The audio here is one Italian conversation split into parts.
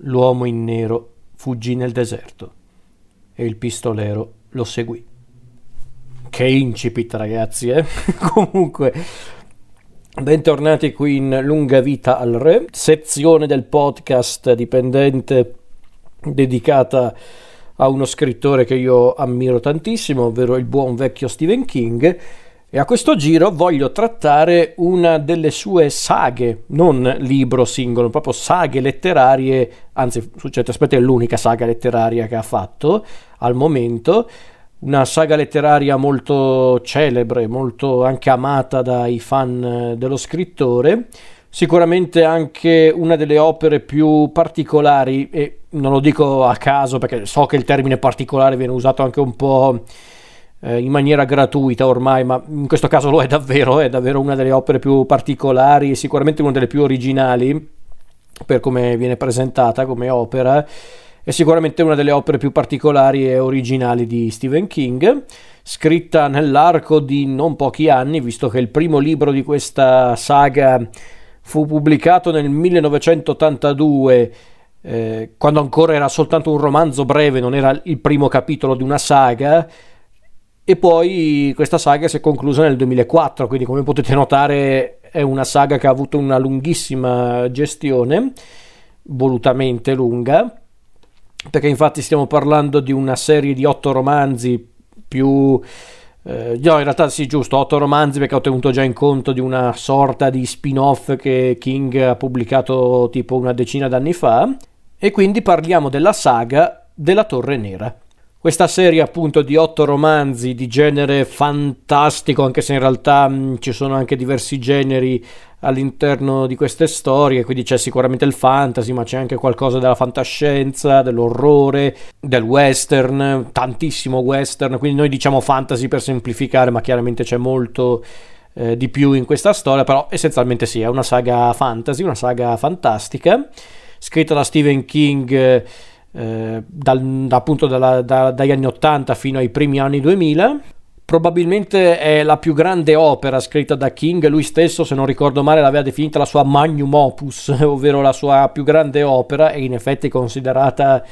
L'uomo in nero fuggì nel deserto e il pistolero lo seguì. Che incipit, ragazzi, eh? Comunque, bentornati qui in Lunga Vita al Re, sezione del podcast dipendente dedicata a uno scrittore che io ammiro tantissimo, ovvero il buon vecchio Stephen King e a questo giro voglio trattare una delle sue saghe, non libro singolo, proprio saghe letterarie, anzi su certi aspetti è l'unica saga letteraria che ha fatto al momento, una saga letteraria molto celebre, molto anche amata dai fan dello scrittore, sicuramente anche una delle opere più particolari e non lo dico a caso perché so che il termine particolare viene usato anche un po' eh, in maniera gratuita ormai, ma in questo caso lo è davvero, è davvero una delle opere più particolari sicuramente una delle più originali per come viene presentata come opera. È sicuramente una delle opere più particolari e originali di Stephen King, scritta nell'arco di non pochi anni, visto che il primo libro di questa saga fu pubblicato nel 1982 eh, quando ancora era soltanto un romanzo breve, non era il primo capitolo di una saga, e poi questa saga si è conclusa nel 2004, quindi come potete notare è una saga che ha avuto una lunghissima gestione, volutamente lunga, perché infatti stiamo parlando di una serie di otto romanzi più... Eh, no, in realtà sì, giusto, otto romanzi perché ho tenuto già in conto di una sorta di spin-off che King ha pubblicato tipo una decina d'anni fa, e quindi parliamo della saga della Torre Nera. Questa serie appunto di otto romanzi di genere fantastico, anche se in realtà mh, ci sono anche diversi generi all'interno di queste storie, quindi c'è sicuramente il fantasy, ma c'è anche qualcosa della fantascienza, dell'orrore, del western, tantissimo western, quindi noi diciamo fantasy per semplificare, ma chiaramente c'è molto eh, di più in questa storia, però essenzialmente sì, è una saga fantasy, una saga fantastica, scritta da Stephen King. Eh, eh, dal, appunto dalla, da, dagli anni 80 fino ai primi anni 2000. Probabilmente è la più grande opera scritta da King, lui stesso, se non ricordo male, l'aveva definita la sua magnum opus, ovvero la sua più grande opera, e in effetti considerata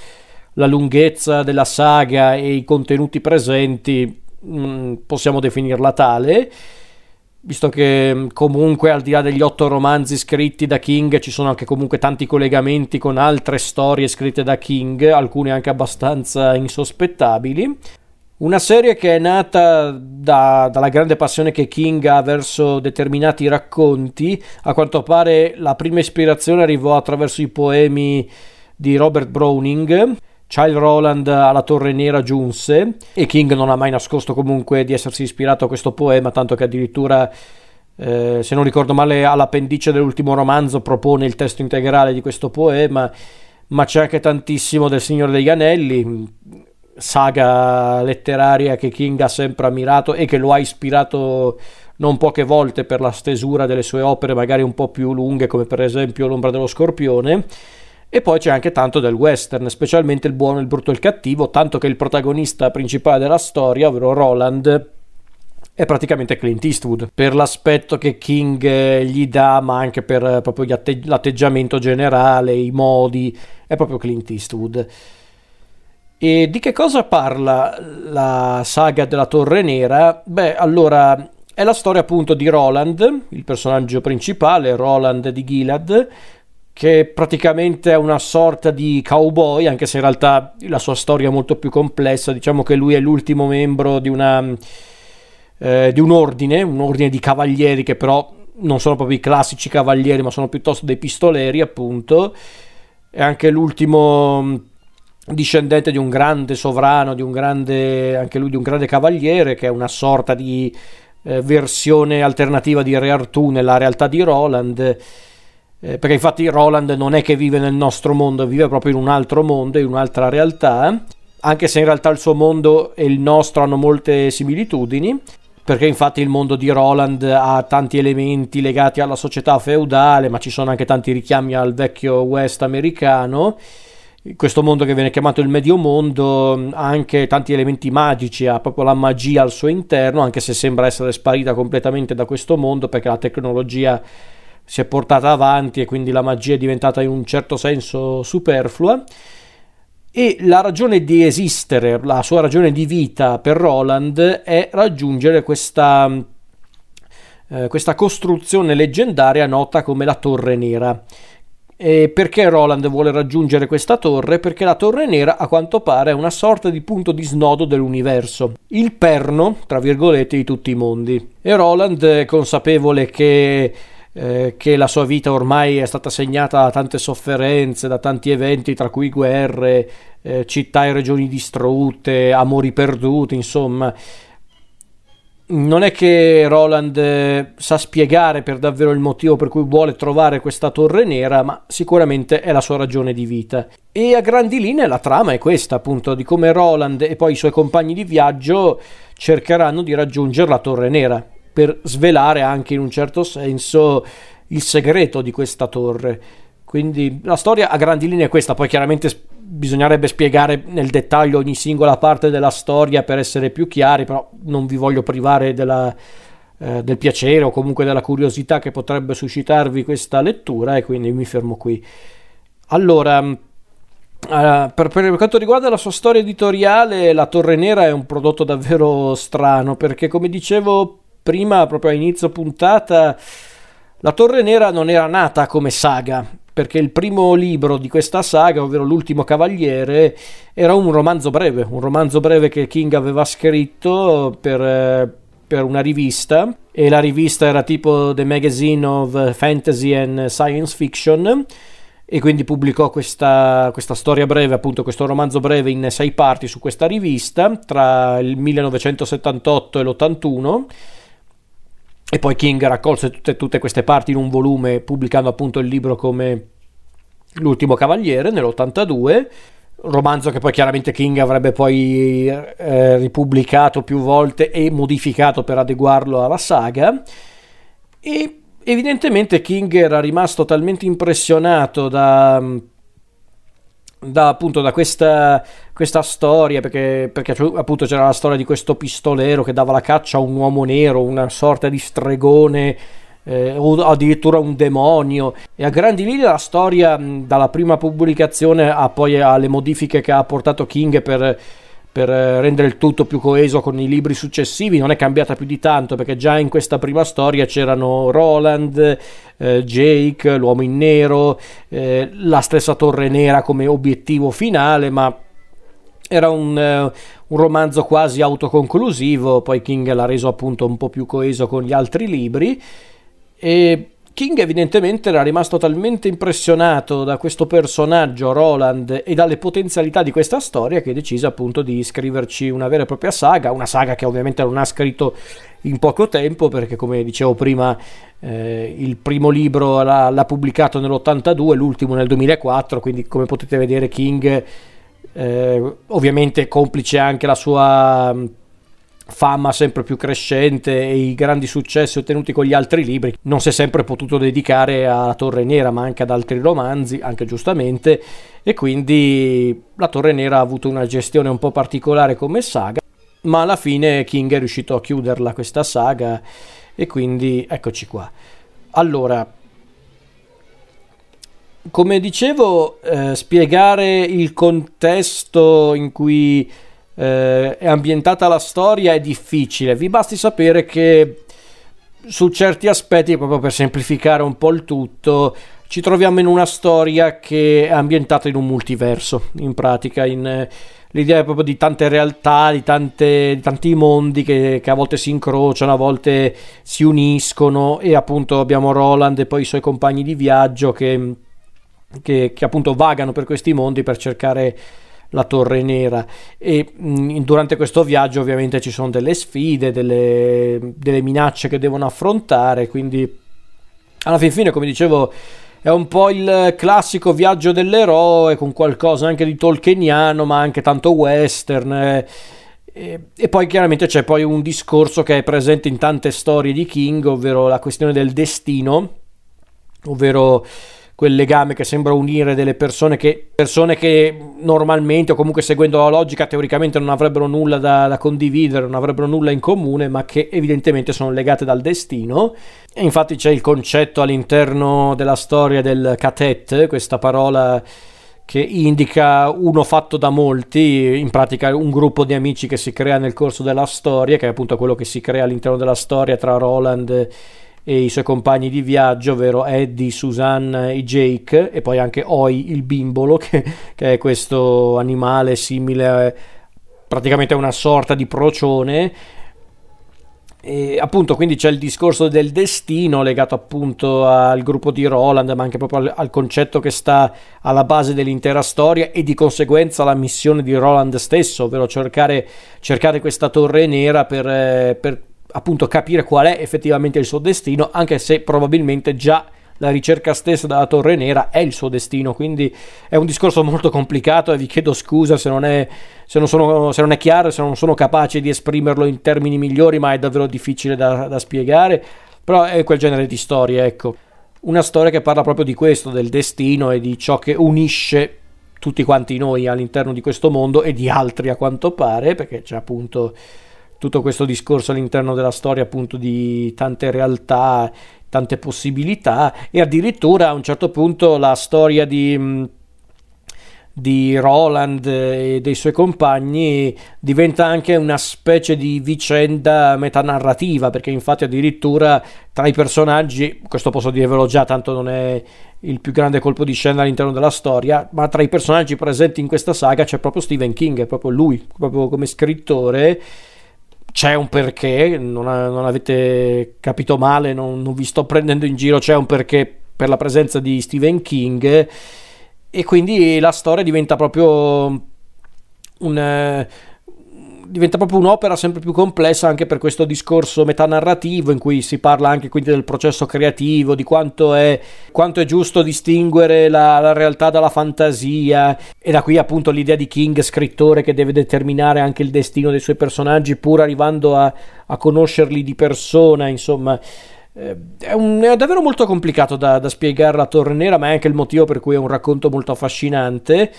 la lunghezza della saga e i contenuti presenti, mm, possiamo definirla tale visto che mm, comunque al di là degli otto romanzi scritti da King ci sono anche comunque tanti collegamenti con altre storie scritte da King, alcune anche abbastanza insospettabili. Una serie che è nata da, dalla grande passione che King ha verso determinati racconti, a quanto pare la prima ispirazione arrivò attraverso i poemi di Robert Browning, Child Roland alla Torre Nera giunse e King non ha mai nascosto comunque di essersi ispirato a questo poema, tanto che addirittura, eh, se non ricordo male, all'appendice dell'ultimo romanzo propone il testo integrale di questo poema, ma c'è anche tantissimo del Signore degli Anelli, saga letteraria che King ha sempre ammirato e che lo ha ispirato non poche volte per la stesura delle sue opere, magari un po' più lunghe, come per esempio L'ombra dello scorpione e poi c'è anche tanto del western, specialmente il buono, il brutto e il cattivo, tanto che il protagonista principale della storia, ovvero Roland, è praticamente Clint Eastwood per l'aspetto che King eh, gli dà, ma anche per eh, proprio atte- l'atteggiamento generale, i modi, è proprio Clint Eastwood. E di che cosa parla la saga della Torre Nera? Beh, allora è la storia appunto di Roland, il personaggio principale, Roland di Gilad, che praticamente è una sorta di cowboy, anche se in realtà la sua storia è molto più complessa. Diciamo che lui è l'ultimo membro di, una, eh, di un ordine, un ordine di cavalieri che però non sono proprio i classici cavalieri, ma sono piuttosto dei pistoleri, appunto. È anche l'ultimo discendente di un grande sovrano, di un grande, anche lui di un grande cavaliere, che è una sorta di eh, versione alternativa di Re Artù nella realtà di Roland eh, perché infatti Roland non è che vive nel nostro mondo, vive proprio in un altro mondo, in un'altra realtà, anche se in realtà il suo mondo e il nostro hanno molte similitudini, perché infatti il mondo di Roland ha tanti elementi legati alla società feudale, ma ci sono anche tanti richiami al vecchio West americano. Questo mondo che viene chiamato il Medio Mondo ha anche tanti elementi magici, ha proprio la magia al suo interno, anche se sembra essere sparita completamente da questo mondo perché la tecnologia si è portata avanti e quindi la magia è diventata in un certo senso superflua. E la ragione di esistere, la sua ragione di vita per Roland è raggiungere questa, eh, questa costruzione leggendaria nota come la Torre Nera. E perché Roland vuole raggiungere questa torre? Perché la torre nera a quanto pare è una sorta di punto di snodo dell'universo, il perno, tra virgolette, di tutti i mondi. E Roland consapevole che eh, che la sua vita ormai è stata segnata da tante sofferenze, da tanti eventi, tra cui guerre, eh, città e regioni distrutte, amori perduti, insomma. Non è che Roland eh, sa spiegare per davvero il motivo per cui vuole trovare questa torre nera, ma sicuramente è la sua ragione di vita. E a grandi linee la trama è questa, appunto, di come Roland e poi i suoi compagni di viaggio cercheranno di raggiungere la torre nera per svelare anche in un certo senso il segreto di questa torre. Quindi la storia a grandi linee è questa, poi chiaramente bisognerebbe spiegare nel dettaglio ogni singola parte della storia per essere più chiari, però non vi voglio privare della, eh, del piacere o comunque della curiosità che potrebbe suscitarvi questa lettura e quindi mi fermo qui. Allora, uh, per, per, quanto riguarda la sua storia editoriale, La Torre Nera è un prodotto davvero strano perché come dicevo prima, proprio a inizio puntata, la Torre Nera non era nata come saga, perché il primo libro di questa saga, ovvero L'ultimo Cavaliere, era un romanzo breve, un romanzo breve che King aveva scritto per, eh, per una rivista, e la rivista era tipo The Magazine of Fantasy and Science Fiction, e quindi pubblicò questa, questa, storia breve, appunto questo romanzo breve in sei parti su questa rivista tra il 1978 e l'81 e poi King raccolse tutte, tutte queste parti in un volume pubblicando appunto il libro come L'ultimo cavaliere nell'82 romanzo che poi chiaramente King avrebbe poi eh, ripubblicato più volte e modificato per adeguarlo alla saga. E evidentemente King era rimasto talmente impressionato da da, appunto, da questa, questa storia, perché, perché, appunto c'era la storia di questo pistolero che dava la caccia a un uomo nero, una sorta di stregone eh, o addirittura un demonio. E a grandi linee la storia, dalla prima pubblicazione a poi alle modifiche che ha portato King per per eh, rendere il tutto più coeso con i libri successivi non è cambiata più di tanto perché già in questa prima storia c'erano Roland, eh, Jake, l'uomo in nero, eh, la stessa torre nera come obiettivo finale, ma era un, uh, un, romanzo quasi autoconclusivo, poi King l'ha reso appunto un po' più coeso con gli altri libri e King evidentemente era rimasto talmente impressionato da questo personaggio Roland e dalle potenzialità di questa storia che decise appunto di scriverci una vera e propria saga, una saga che ovviamente non ha scritto in poco tempo perché come dicevo prima eh, il primo libro l'ha, l'ha, pubblicato nell'82, l'ultimo nel 2004, quindi come potete vedere King eh, ovviamente complice anche la sua fama sempre più crescente e i grandi successi ottenuti con gli altri libri, non si è sempre potuto dedicare alla Torre Nera, ma anche ad altri romanzi, anche giustamente, e quindi la Torre Nera ha avuto una gestione un po' particolare come saga, ma alla fine King è riuscito a chiuderla questa saga e quindi eccoci qua. Allora, come dicevo, eh, spiegare il contesto in cui eh, è ambientata la storia è difficile. Vi basti sapere che su certi aspetti, proprio per semplificare un po' il tutto, ci troviamo in una storia che è ambientata in un multiverso, in pratica, in, eh, l'idea è proprio di tante realtà, di, tante, di tanti mondi che, che, a volte si incrociano, a volte si uniscono e appunto abbiamo Roland e poi i suoi compagni di viaggio che, che, che appunto vagano per questi mondi per cercare la Torre Nera. E mh, mm, durante questo viaggio ovviamente ci sono delle sfide, delle, delle minacce che devono affrontare, quindi alla fin fine come dicevo è un po' il classico viaggio dell'eroe con qualcosa anche di tolkieniano ma anche tanto western eh, e, e, poi chiaramente c'è poi un discorso che è presente in tante storie di King ovvero la questione del destino ovvero quel legame che sembra unire delle persone che, persone che normalmente o comunque seguendo la logica teoricamente non avrebbero nulla da, da condividere, non avrebbero nulla in comune, ma che evidentemente sono legate dal destino. E infatti c'è il concetto all'interno della storia del catet, questa parola che indica uno fatto da molti, in pratica un gruppo di amici che si crea nel corso della storia, che è appunto quello che si crea all'interno della storia tra Roland e i suoi compagni di viaggio, ovvero Eddie, Susanna e Jake, e poi anche Oi, il bimbolo, che, che è questo animale simile a praticamente una sorta di procione. E appunto quindi c'è il discorso del destino legato appunto al gruppo di Roland ma anche proprio al, al, concetto che sta alla base dell'intera storia e di conseguenza la missione di Roland stesso ovvero cercare, cercare questa torre nera per, eh, per appunto capire qual è effettivamente il suo destino anche se probabilmente già la ricerca stessa della Torre Nera è il suo destino, quindi è un discorso molto complicato e vi chiedo scusa se non è, se non sono, se non è chiaro, se non sono capace di esprimerlo in termini migliori, ma è davvero difficile da, da spiegare, però è quel genere di storia, ecco. Una storia che parla proprio di questo, del destino e di ciò che unisce tutti quanti noi all'interno di questo mondo e di altri a quanto pare, perché c'è appunto tutto questo discorso all'interno della storia appunto di tante realtà tante possibilità e addirittura a un certo punto la storia di, mm, di Roland e dei suoi compagni diventa anche una specie di vicenda metanarrativa perché infatti addirittura tra i personaggi questo posso dirvelo già tanto non è il più grande colpo di scena all'interno della storia ma tra i personaggi presenti in questa saga c'è proprio Stephen King è proprio lui proprio come scrittore c'è un perché, non, non avete capito male, non, non, vi sto prendendo in giro, c'è un perché per la presenza di Stephen King e quindi la storia diventa proprio un, diventa proprio un'opera sempre più complessa anche per questo discorso metanarrativo in cui si parla anche quindi del processo creativo, di quanto è, quanto è giusto distinguere la, la, realtà dalla fantasia e da qui appunto l'idea di King, scrittore che deve determinare anche il destino dei suoi personaggi pur arrivando a, a conoscerli di persona, insomma. Eh, è, un, è, davvero molto complicato da, da spiegare la Torre Nera, ma è anche il motivo per cui è un racconto molto affascinante.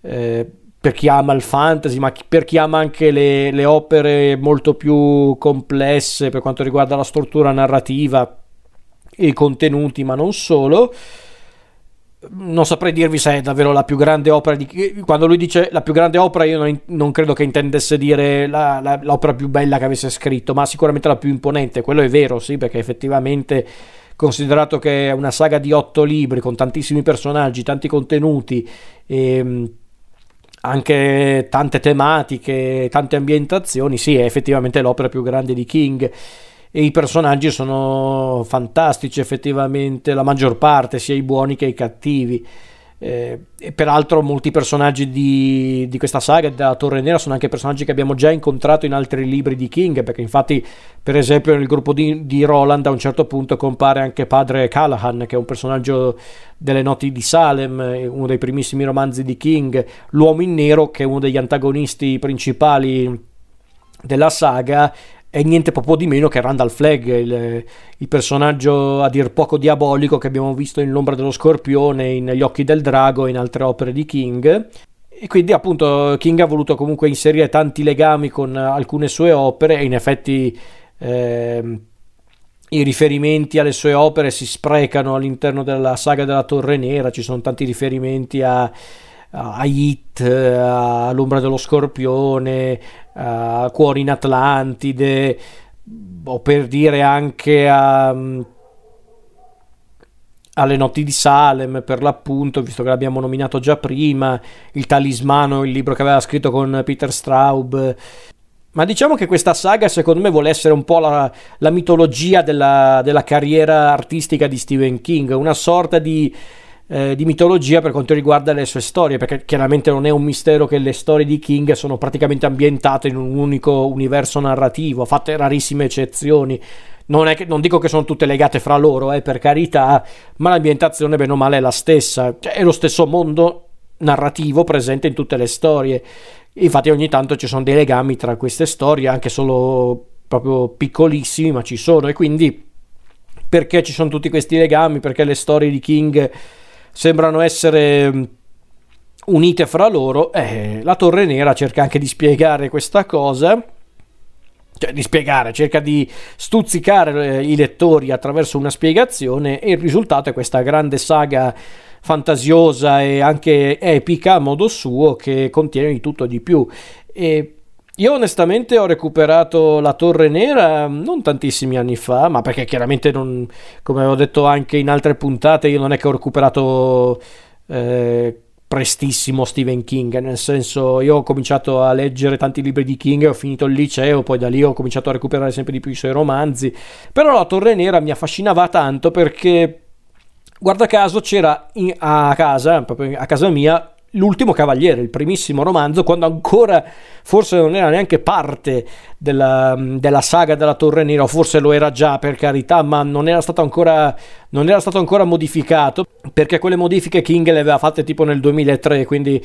Eh, per chi ama il fantasy, ma per chi ama anche le, le opere molto più complesse per quanto riguarda la struttura narrativa e i contenuti, ma non solo. Non saprei dirvi se è davvero la più grande opera di... Quando lui dice la più grande opera io non, non credo che intendesse dire la, la, l'opera più bella che avesse scritto, ma sicuramente la più imponente. Quello è vero, sì, perché effettivamente considerato che è una saga di otto libri con tantissimi personaggi, tanti contenuti e ehm, anche tante tematiche, tante ambientazioni, sì, è effettivamente l'opera più grande di King e i personaggi sono fantastici effettivamente, la maggior parte, sia i buoni che i cattivi. Eh, e peraltro molti personaggi di, di, questa saga della Torre Nera sono anche personaggi che abbiamo già incontrato in altri libri di King perché infatti per esempio nel gruppo di, di Roland a un certo punto compare anche padre Callahan che è un personaggio delle noti di Salem uno dei primissimi romanzi di King l'uomo in nero che è uno degli antagonisti principali della saga è niente proprio di meno che Randall Flagg, il, il, personaggio a dir poco diabolico che abbiamo visto in L'ombra dello scorpione, in Gli occhi del drago e in altre opere di King. E quindi appunto King ha voluto comunque inserire tanti legami con alcune sue opere e in effetti eh, i riferimenti alle sue opere si sprecano all'interno della saga della Torre Nera, ci sono tanti riferimenti a a Hit, all'ombra dello scorpione, a Cuori in Atlantide, o per dire anche a, mm, alle notti di Salem, per l'appunto, visto che l'abbiamo nominato già prima, il talismano, il libro che aveva scritto con Peter Straub. Ma diciamo che questa saga, secondo me, vuole essere un po' la, la mitologia della, della carriera artistica di Stephen King, una sorta di eh, di mitologia per quanto riguarda le sue storie, perché chiaramente non è un mistero che le storie di King sono praticamente ambientate in un unico universo narrativo, fatte rarissime eccezioni. Non, che, non, dico che sono tutte legate fra loro, eh, per carità, ma l'ambientazione bene o male è la stessa, cioè, è lo stesso mondo narrativo presente in tutte le storie. Infatti ogni tanto ci sono dei legami tra queste storie, anche solo proprio piccolissimi, ma ci sono e quindi perché ci sono tutti questi legami, perché le storie di King sembrano essere mm, unite fra loro. Eh, la Torre Nera cerca anche di spiegare questa cosa cioè di spiegare, cerca di stuzzicare eh, i lettori attraverso una spiegazione e il risultato è questa grande saga fantasiosa e anche epica a modo suo che contiene di tutto e di più. E io onestamente ho recuperato la Torre Nera non tantissimi anni fa, ma perché chiaramente non, come avevo detto anche in altre puntate, io non è che ho recuperato eh, prestissimo Stephen King, nel senso io ho cominciato a leggere tanti libri di King, ho finito il liceo, poi da lì ho cominciato a recuperare sempre di più i suoi romanzi, però la Torre Nera mi affascinava tanto perché guarda caso c'era in, a casa, proprio a casa mia, l'ultimo cavaliere, il primissimo romanzo, quando ancora forse non era neanche parte della, della, saga della Torre Nera, forse lo era già per carità, ma non era stato ancora, non era stato ancora modificato, perché quelle modifiche King le aveva fatte tipo nel 2003, quindi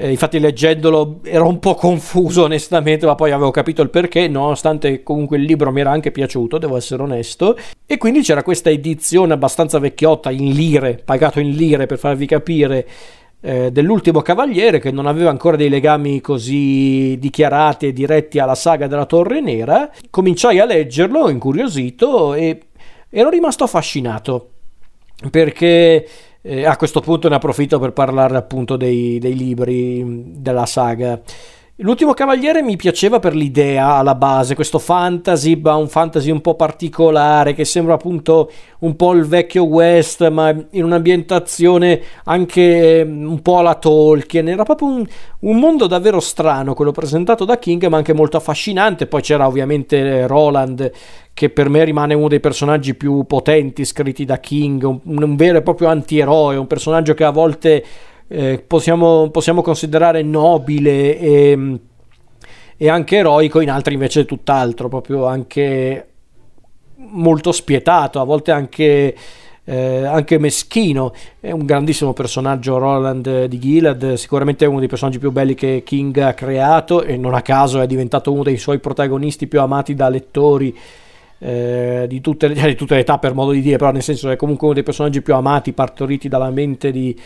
eh, infatti leggendolo ero un po' confuso onestamente, ma poi avevo capito il perché, nonostante comunque il libro mi era anche piaciuto, devo essere onesto. E quindi c'era questa edizione abbastanza vecchiotta in lire, pagato in lire per farvi capire eh, dell'ultimo cavaliere che non aveva ancora dei legami così dichiarati e diretti alla saga della Torre Nera, cominciai a leggerlo incuriosito e ero rimasto affascinato perché eh, a questo punto ne approfitto per parlare appunto dei, dei libri della saga. L'ultimo Cavaliere mi piaceva per l'idea alla base, questo fantasy, ma un fantasy un po' particolare che sembra appunto un po' il vecchio West, ma in un'ambientazione anche mm, un po' alla Tolkien. Era proprio un, un mondo davvero strano, quello presentato da King, ma anche molto affascinante. Poi c'era ovviamente Roland, che per me rimane uno dei personaggi più potenti scritti da King, un, un vero e proprio antieroe, un personaggio che a volte eh, possiamo, possiamo, considerare nobile e, e, anche eroico, in altri invece tutt'altro, proprio anche molto spietato, a volte anche, eh, anche meschino. È un grandissimo personaggio Roland di Gilad, sicuramente è uno dei personaggi più belli che King ha creato e non a caso è diventato uno dei suoi protagonisti più amati da lettori. Eh, di, tutte, di tutte le età per modo di dire però nel senso è comunque uno dei personaggi più amati partoriti dalla mente di,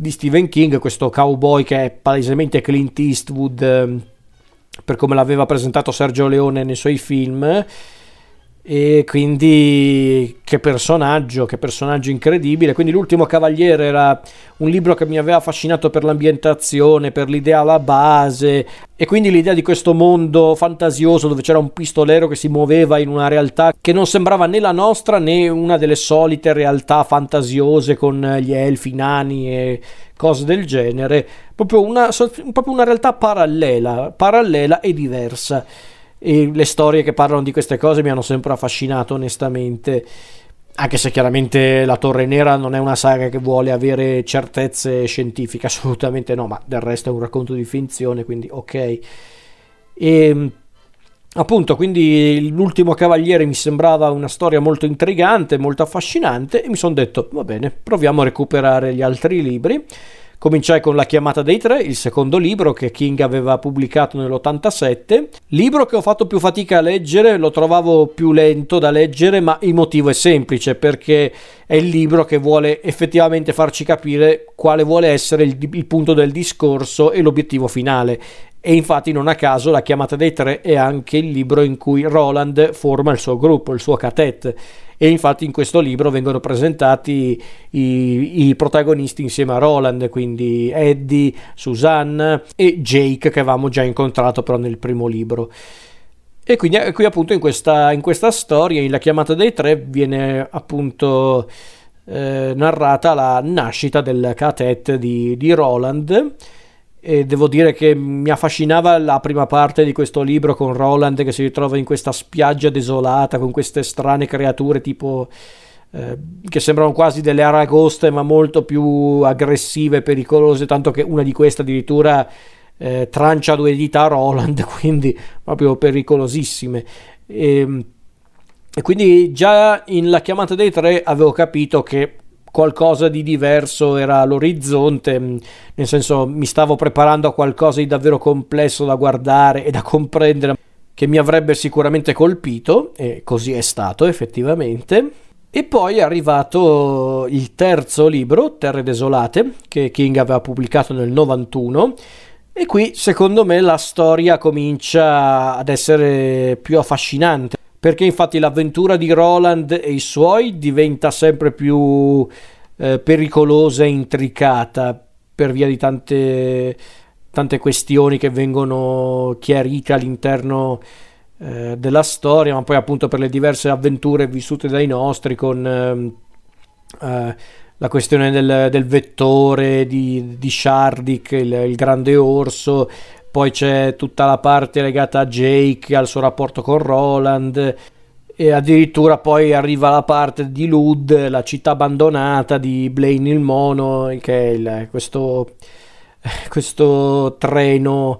di Stephen King, questo cowboy che è palesemente Clint Eastwood ehm, per come l'aveva presentato Sergio Leone nei suoi film. E quindi che personaggio, che personaggio incredibile. Quindi l'ultimo cavaliere era un libro che mi aveva affascinato per l'ambientazione, per l'idea alla base. E quindi l'idea di questo mondo fantasioso dove c'era un pistolero che si muoveva in una realtà che non sembrava né la nostra né una delle solite realtà fantasiose con gli elfi, nani e cose del genere, proprio una, proprio una realtà parallela, parallela e diversa e le storie che parlano di queste cose mi hanno sempre affascinato onestamente anche se chiaramente la Torre Nera non è una saga che vuole avere certezze scientifiche, assolutamente no, ma del resto è un racconto di finzione, quindi ok. E ehm, appunto, quindi l'ultimo cavaliere mi sembrava una storia molto intrigante, molto affascinante e mi sono detto, va bene, proviamo a recuperare gli altri libri. Cominciai con La chiamata dei tre, il secondo libro che King aveva pubblicato nell'87, libro che ho fatto più fatica a leggere, lo trovavo più lento da leggere, ma il motivo è semplice perché è il libro che vuole effettivamente farci capire quale vuole essere il, il punto del discorso e l'obiettivo finale. E infatti non a caso La chiamata dei tre è anche il libro in cui Roland forma il suo gruppo, il suo catet e infatti in questo libro vengono presentati i, i protagonisti insieme a Roland, quindi Eddie, Susanne e Jake che avevamo già incontrato però nel primo libro. E quindi eh, qui appunto in questa, in questa storia, in La chiamata dei tre, viene appunto eh, narrata la nascita del catet di, di Roland e devo dire che mi affascinava la prima parte di questo libro con Roland che si ritrova in questa spiaggia desolata con queste strane creature tipo eh, che sembrano quasi delle aragoste ma molto più aggressive e pericolose tanto che una di queste addirittura eh, trancia due dita a Roland quindi proprio pericolosissime. E, ehm, e quindi già in La chiamata dei tre avevo capito che qualcosa di diverso era all'orizzonte, mm, nel senso mi stavo preparando a qualcosa di davvero complesso da guardare e da comprendere che mi avrebbe sicuramente colpito e così è stato effettivamente. E poi è arrivato il terzo libro, Terre Desolate, che King aveva pubblicato nel 91. E qui, secondo me, la storia comincia ad essere più affascinante. Perché infatti l'avventura di Roland e i suoi diventa sempre più eh, pericolosa e intricata per via di tante, tante questioni che vengono chiarite all'interno eh, della storia, ma poi appunto per le diverse avventure vissute dai nostri con ehm, eh, la questione del, del vettore di, di Shardik, il, il, grande orso, poi c'è tutta la parte legata a Jake, al suo rapporto con Roland. E addirittura poi arriva la parte di Lud, la città abbandonata di Blaine il Mono, che è il, questo, questo treno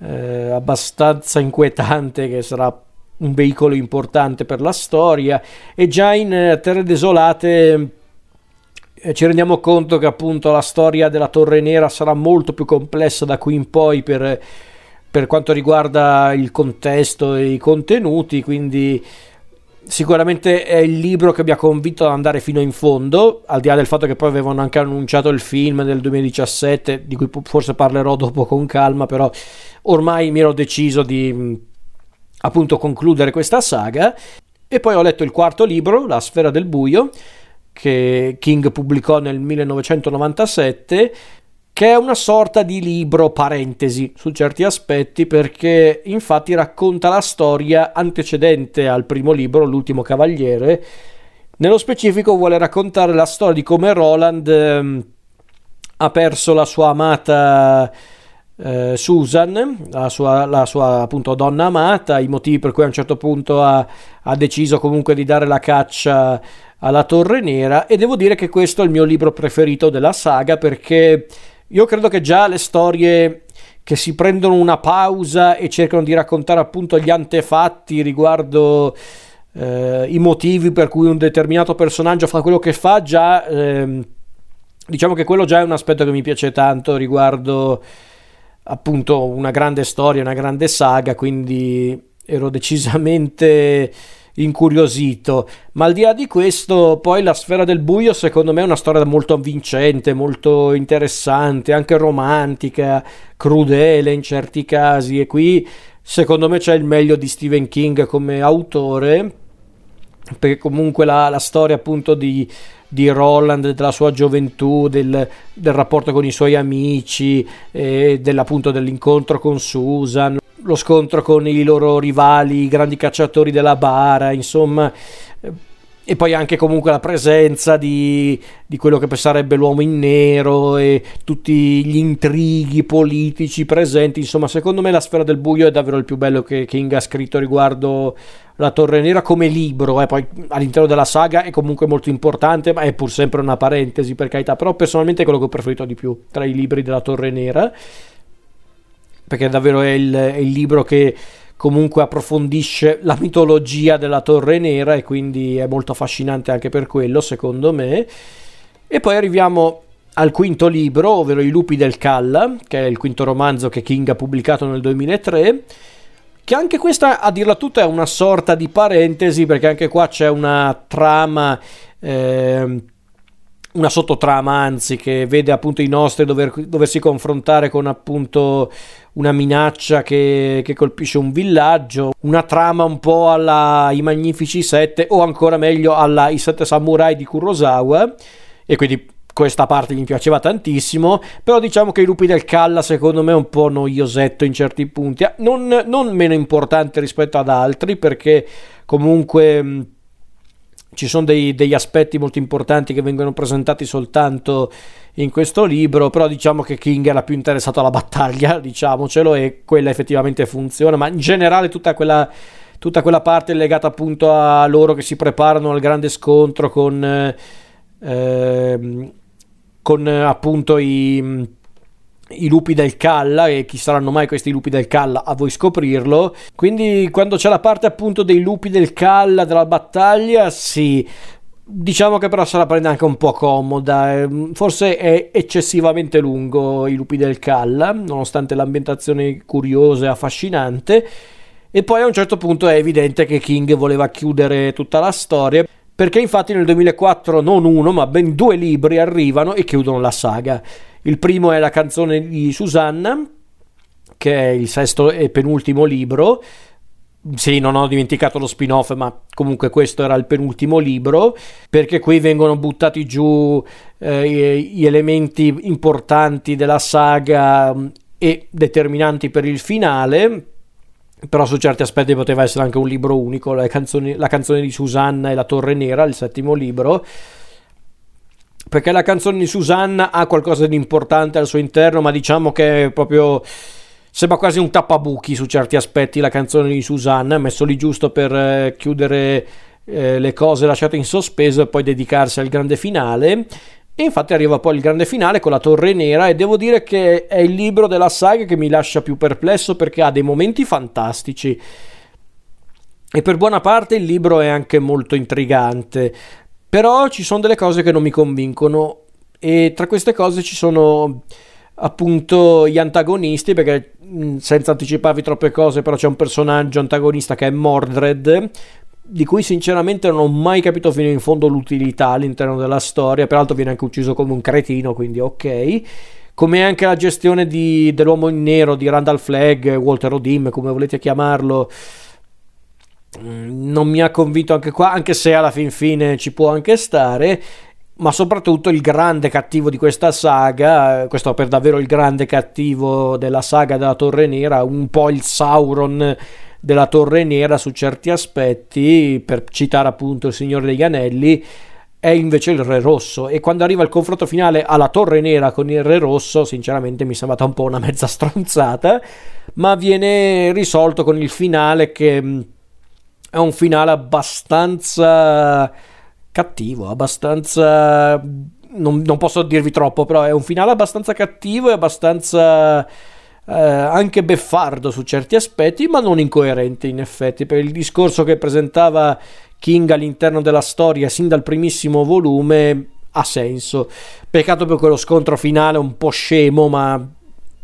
eh, abbastanza inquietante che sarà un veicolo importante per la storia e già in eh, Terre Desolate ci rendiamo conto che appunto la storia della Torre Nera sarà molto più complessa da qui in poi per, per quanto riguarda il contesto e i contenuti, quindi sicuramente è il libro che mi ha convinto ad andare fino in fondo, al di là del fatto che poi avevano anche annunciato il film del 2017, di cui forse parlerò dopo con calma, però ormai mi ero deciso di appunto concludere questa saga. E poi ho letto il quarto libro, La sfera del buio, che King pubblicò nel 1997 che è una sorta di libro parentesi su certi aspetti perché infatti racconta la storia antecedente al primo libro, L'ultimo cavaliere. Nello specifico vuole raccontare la storia di come Roland eh, ha perso la sua amata eh, Susan, la sua, la sua, appunto donna amata, i motivi per cui a un certo punto ha, ha deciso comunque di dare la caccia alla Torre Nera e devo dire che questo è il mio libro preferito della saga perché io credo che già le storie che si prendono una pausa e cercano di raccontare appunto gli antefatti riguardo eh, i motivi per cui un determinato personaggio fa quello che fa, già eh, diciamo che quello già è un aspetto che mi piace tanto riguardo appunto una grande storia, una grande saga, quindi ero decisamente incuriosito. Ma al di là di questo, poi la sfera del buio, secondo me, è una storia molto avvincente, molto interessante, anche romantica, crudele in certi casi. E qui, secondo me, c'è il meglio di Stephen King come autore. Perché comunque la, la storia appunto di, di Roland, della sua gioventù, del, del rapporto con i suoi amici, eh, dell'incontro con Susan, lo scontro con i loro rivali, i grandi cacciatori della bara, insomma, eh, e poi anche comunque la presenza di, di, quello che sarebbe l'uomo in nero e tutti gli intrighi politici presenti. Insomma, secondo me la sfera del buio è davvero il più bello che King ha scritto riguardo la Torre Nera come libro. Eh. Poi all'interno della saga è comunque molto importante, ma è pur sempre una parentesi per carità. Però personalmente è quello che ho preferito di più tra i libri della Torre Nera perché davvero è il, è il libro che comunque approfondisce la mitologia della Torre Nera e quindi è molto affascinante anche per quello, secondo me. E poi arriviamo al quinto libro, ovvero I lupi del Calla, che è il quinto romanzo che King ha pubblicato nel 2003, che anche questa, a dirla tutta, è una sorta di parentesi, perché anche qua c'è una trama... Eh, una sottotrama anzi che vede appunto i nostri dover, doversi confrontare con appunto una minaccia che, che, colpisce un villaggio, una trama un po' alla I Magnifici Sette o ancora meglio alla I Sette Samurai di Kurosawa. E quindi questa parte mi piaceva tantissimo, però diciamo che i lupi del Calla secondo me è un po' noiosetto in certi punti, non, non meno importante rispetto ad altri perché comunque ci sono dei, degli aspetti molto importanti che vengono presentati soltanto in questo libro, però diciamo che King era più interessato alla battaglia, diciamocelo, e quella effettivamente funziona, ma in generale tutta quella, tutta quella parte legata appunto a loro che si preparano al grande scontro con, eh, con appunto i i lupi del Calla e chi saranno mai questi lupi del Calla a voi scoprirlo. Quindi quando c'è la parte appunto dei lupi del Calla della battaglia sì. Diciamo che però se la prende anche un po' comoda eh, forse è eccessivamente lungo i lupi del Calla nonostante l'ambientazione curiosa e affascinante. E poi a un certo punto è evidente che King voleva chiudere tutta la storia perché infatti nel 2004 non uno ma ben due libri arrivano e chiudono la saga. Il primo è la canzone di Susanna, che è il sesto e penultimo libro. Sì, non ho dimenticato lo spin-off, ma comunque questo era il penultimo libro, perché qui vengono buttati giù eh, gli elementi importanti della saga mm, e determinanti per il finale però su certi aspetti poteva essere anche un libro unico, la canzone, la canzone di Susanna e la Torre Nera, il settimo libro, perché la canzone di Susanna ha qualcosa di importante al suo interno, ma diciamo che è proprio sembra quasi un tappabuchi su certi aspetti la canzone di Susanna, messo lì giusto per eh, chiudere eh, le cose lasciate in sospeso e poi dedicarsi al grande finale. E infatti arriva poi il grande finale con la Torre Nera e devo dire che è il libro della saga che mi lascia più perplesso perché ha dei momenti fantastici. E per buona parte il libro è anche molto intrigante. Però ci sono delle cose che non mi convincono e tra queste cose ci sono appunto gli antagonisti perché senza anticiparvi troppe cose però c'è un personaggio antagonista che è Mordred di cui sinceramente non ho mai capito fino in fondo l'utilità all'interno della storia, peraltro viene anche ucciso come un cretino, quindi ok. Come anche la gestione di, dell'uomo in nero di Randall Flagg, Walter Odim, come volete chiamarlo, mm, non mi ha convinto anche qua, anche se alla fin fine ci può anche stare. Ma soprattutto il grande cattivo di questa saga, questo per davvero il grande cattivo della saga della Torre Nera, un po' il Sauron della Torre Nera su certi aspetti, per citare appunto il Signore degli Anelli, è invece il Re Rosso e quando arriva il confronto finale alla Torre Nera con il Re Rosso, sinceramente mi è sembrata un po' una mezza stronzata, ma viene risolto con il finale che mm, è un finale abbastanza cattivo, abbastanza non, non posso dirvi troppo, però è un finale abbastanza cattivo e abbastanza eh, anche beffardo su certi aspetti, ma non incoerente in effetti, per il discorso che presentava King all'interno della storia sin dal primissimo volume ha senso. Peccato per quello scontro finale un po' scemo, ma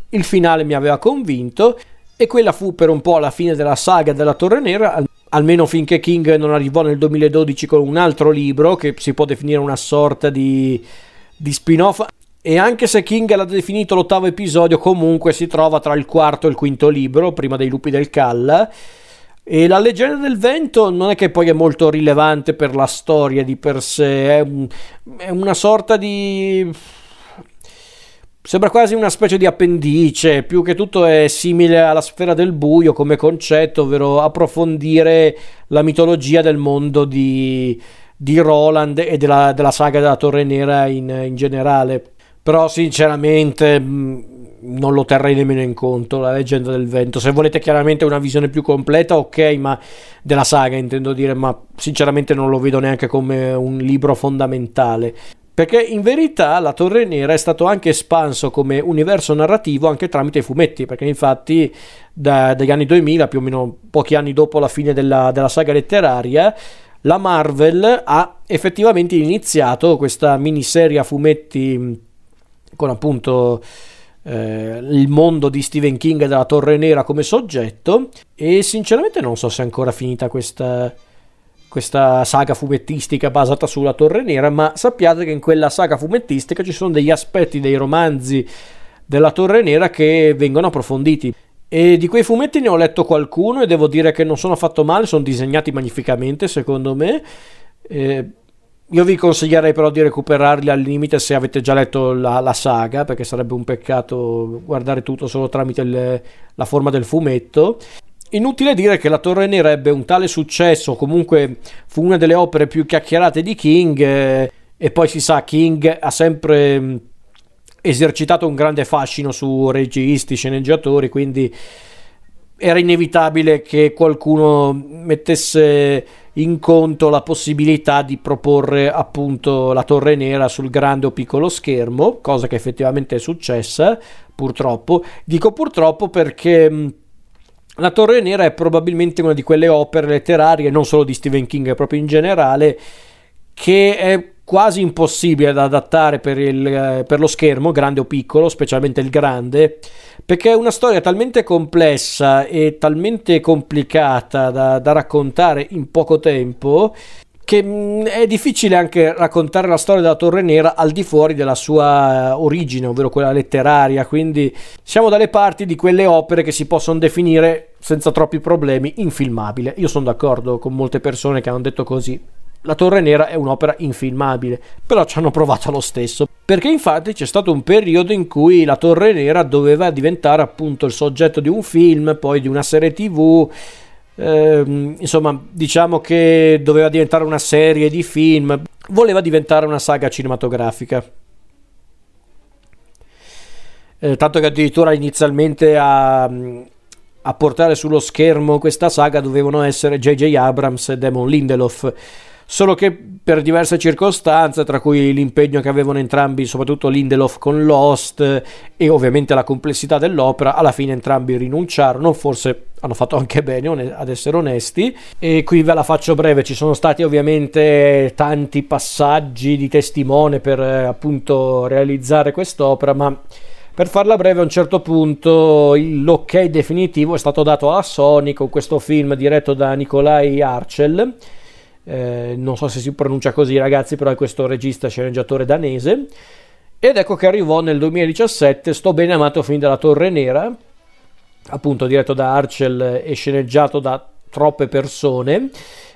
il finale mi aveva convinto e quella fu per un po' la fine della saga della Torre Nera, almeno finché King non arrivò nel 2012 con un altro libro che si può definire una sorta di, di spin-off e anche se King l'ha definito l'ottavo episodio, comunque si trova tra il quarto e il quinto libro, prima dei lupi del Calla. E la leggenda del vento non è che poi è molto rilevante per la storia di per sé, è, un, è una sorta di. Sembra quasi una specie di appendice, più che tutto è simile alla sfera del buio come concetto, ovvero approfondire la mitologia del mondo di, di Roland e della, della, saga della Torre Nera in, in generale. Però sinceramente mm, non lo terrei nemmeno in conto la leggenda del vento. Se volete chiaramente una visione più completa ok ma della saga intendo dire ma sinceramente non lo vedo neanche come un libro fondamentale perché in verità la Torre Nera è stato anche espanso come universo narrativo anche tramite i fumetti perché infatti da, dagli anni 2000 più o meno pochi anni dopo la fine della, della saga letteraria la Marvel ha effettivamente iniziato questa miniserie a fumetti con appunto eh, il mondo di Stephen King e della Torre Nera come soggetto e sinceramente non so se è ancora finita questa, questa saga fumettistica basata sulla Torre Nera, ma sappiate che in quella saga fumettistica ci sono degli aspetti dei romanzi della Torre Nera che vengono approfonditi. E di quei fumetti ne ho letto qualcuno e devo dire che non sono affatto male, sono disegnati magnificamente secondo me. Eh, io vi consiglierei però di recuperarli al limite se avete già letto la, la saga, perché sarebbe un peccato guardare tutto solo tramite il, la forma del fumetto. Inutile dire che La Torre Nera ebbe un tale successo, comunque fu una delle opere più chiacchierate di King eh, e poi si sa King ha sempre mm, esercitato un grande fascino su registi, sceneggiatori, quindi era inevitabile che qualcuno mettesse in conto la possibilità di proporre appunto la Torre Nera sul grande o piccolo schermo, cosa che effettivamente è successa, purtroppo. Dico purtroppo perché la Torre Nera è probabilmente una di quelle opere letterarie, non solo di Stephen King, proprio in generale, che è quasi impossibile da adattare per, il, per lo schermo, grande o piccolo, specialmente il grande, perché è una storia talmente complessa e talmente complicata da, da raccontare in poco tempo che mh, è difficile anche raccontare la storia della Torre Nera al di fuori della sua origine, ovvero quella letteraria, quindi siamo dalle parti di quelle opere che si possono definire senza troppi problemi infilmabile. Io sono d'accordo con molte persone che hanno detto così. La Torre Nera è un'opera infilmabile, però ci hanno provato lo stesso, perché infatti c'è stato un periodo in cui la Torre Nera doveva diventare appunto il soggetto di un film, poi di una serie tv, eh, insomma diciamo che doveva diventare una serie di film, voleva diventare una saga cinematografica. Eh, tanto che addirittura inizialmente a, a portare sullo schermo questa saga dovevano essere J.J. Abrams e Damon Lindelof solo che per diverse circostanze, tra cui l'impegno che avevano entrambi, soprattutto Lindelof con Lost e ovviamente la complessità dell'opera, alla fine entrambi rinunciarono, forse hanno fatto anche bene ad essere onesti. E qui ve la faccio breve, ci sono stati ovviamente tanti passaggi di testimone per eh, appunto realizzare quest'opera, ma per farla breve, a un certo punto l'ok definitivo è stato dato alla Sony con questo film diretto da Nikolai Arcel eh, non so se si pronuncia così ragazzi, però è questo regista sceneggiatore danese. Ed ecco che arrivò nel 2017 Sto bene amato fin dalla Torre Nera, appunto diretto da Archel e sceneggiato da troppe persone.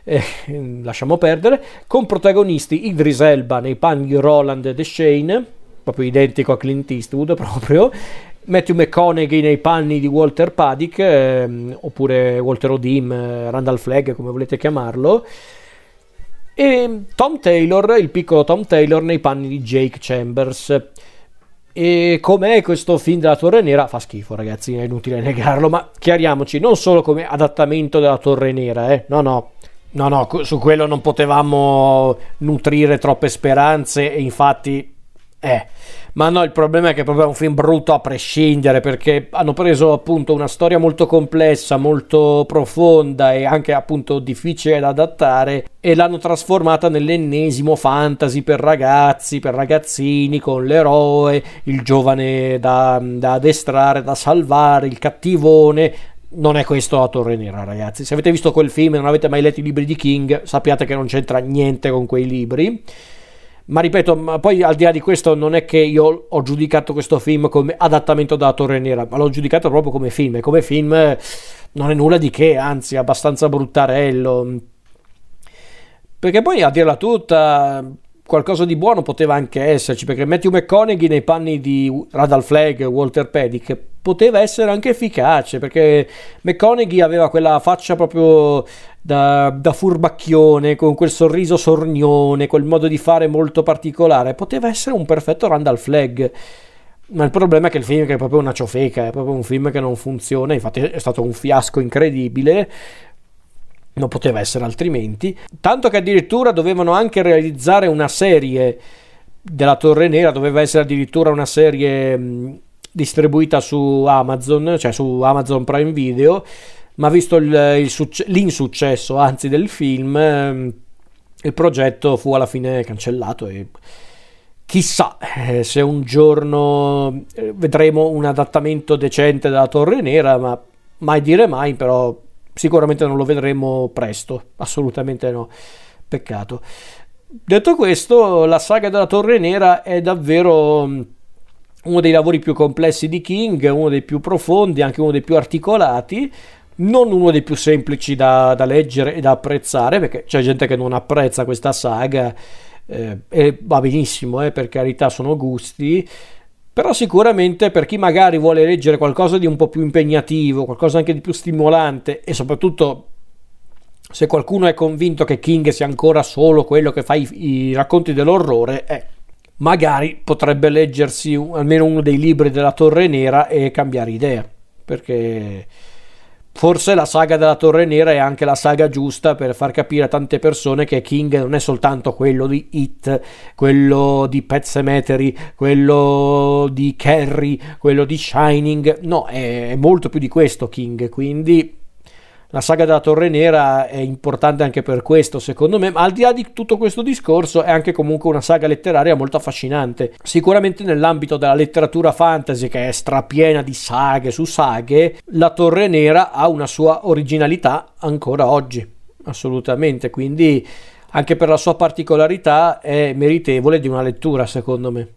Eh, lasciamo perdere, con protagonisti Idris Elba nei panni di Roland e Shane, proprio identico a Clint Eastwood proprio, Matthew McConaughey nei panni di Walter Paddick, eh, oppure Walter O'Dim, eh, Randall Flagg, come volete chiamarlo, e Tom Taylor, il piccolo Tom Taylor nei panni di Jake Chambers. E com'è questo film della Torre Nera? Fa schifo, ragazzi, è inutile negarlo, ma chiariamoci, non solo come adattamento della Torre Nera, eh? No, no. No, no, su quello non potevamo nutrire troppe speranze e infatti eh, ma no, il problema è che è proprio un film brutto a prescindere perché hanno preso appunto una storia molto complessa, molto profonda e anche appunto difficile da adattare e l'hanno trasformata nell'ennesimo fantasy per ragazzi, per ragazzini con l'eroe, il giovane da, da addestrare, da salvare, il cattivone non è questo la Torre Nera, ragazzi. Se avete visto quel film e non avete mai letto i libri di King, sappiate che non c'entra niente con quei libri. Ma ripeto, ma poi al di là di questo non è che io ho giudicato questo film come adattamento della Torre Nera, ma l'ho giudicato proprio come film. E come film non è nulla di che, anzi abbastanza bruttarello. Perché poi a dirla tutta, qualcosa di buono poteva anche esserci, perché Matthew McConaughey nei panni di Radal Flagg, Walter Pedic, poteva essere anche efficace, perché McConaughey aveva quella faccia proprio da, da, furbacchione, con quel sorriso sornione, quel modo di fare molto particolare, poteva essere un perfetto Randall Flagg. Ma il problema è che il film è proprio una ciofeca, è proprio un film che non funziona, infatti è stato un fiasco incredibile, non poteva essere altrimenti, tanto che addirittura dovevano anche realizzare una serie della Torre Nera, doveva essere addirittura una serie distribuita su Amazon, cioè su Amazon Prime Video, ma visto il, il succe- l'insuccesso anzi del film, ehm, il progetto fu alla fine cancellato e chissà eh, se un giorno eh, vedremo un adattamento decente della Torre Nera, ma mai dire mai, però sicuramente non lo vedremo presto, assolutamente no, peccato. Detto questo, la saga della Torre Nera è davvero mm, uno dei lavori più complessi di King, uno dei più profondi, anche uno dei più articolati, non uno dei più semplici da, da, leggere e da apprezzare, perché c'è gente che non apprezza questa saga, eh, e va benissimo, eh, per carità sono gusti, però sicuramente per chi magari vuole leggere qualcosa di un po' più impegnativo, qualcosa anche di più stimolante e soprattutto se qualcuno è convinto che King sia ancora solo quello che fa i, i racconti dell'orrore, eh, magari potrebbe leggersi un, almeno uno dei libri della Torre Nera e cambiare idea, perché Forse la saga della Torre Nera è anche la saga giusta per far capire a tante persone che King non è soltanto quello di It, quello di Pet Cemetery, quello di Carrie, quello di Shining, no, è molto più di questo King, quindi la saga della Torre Nera è importante anche per questo, secondo me, ma al di là di tutto questo discorso è anche comunque una saga letteraria molto affascinante. Sicuramente nell'ambito della letteratura fantasy, che è strapiena di saghe su saghe, la Torre Nera ha una sua originalità ancora oggi, assolutamente, quindi anche per la sua particolarità è meritevole di una lettura secondo me.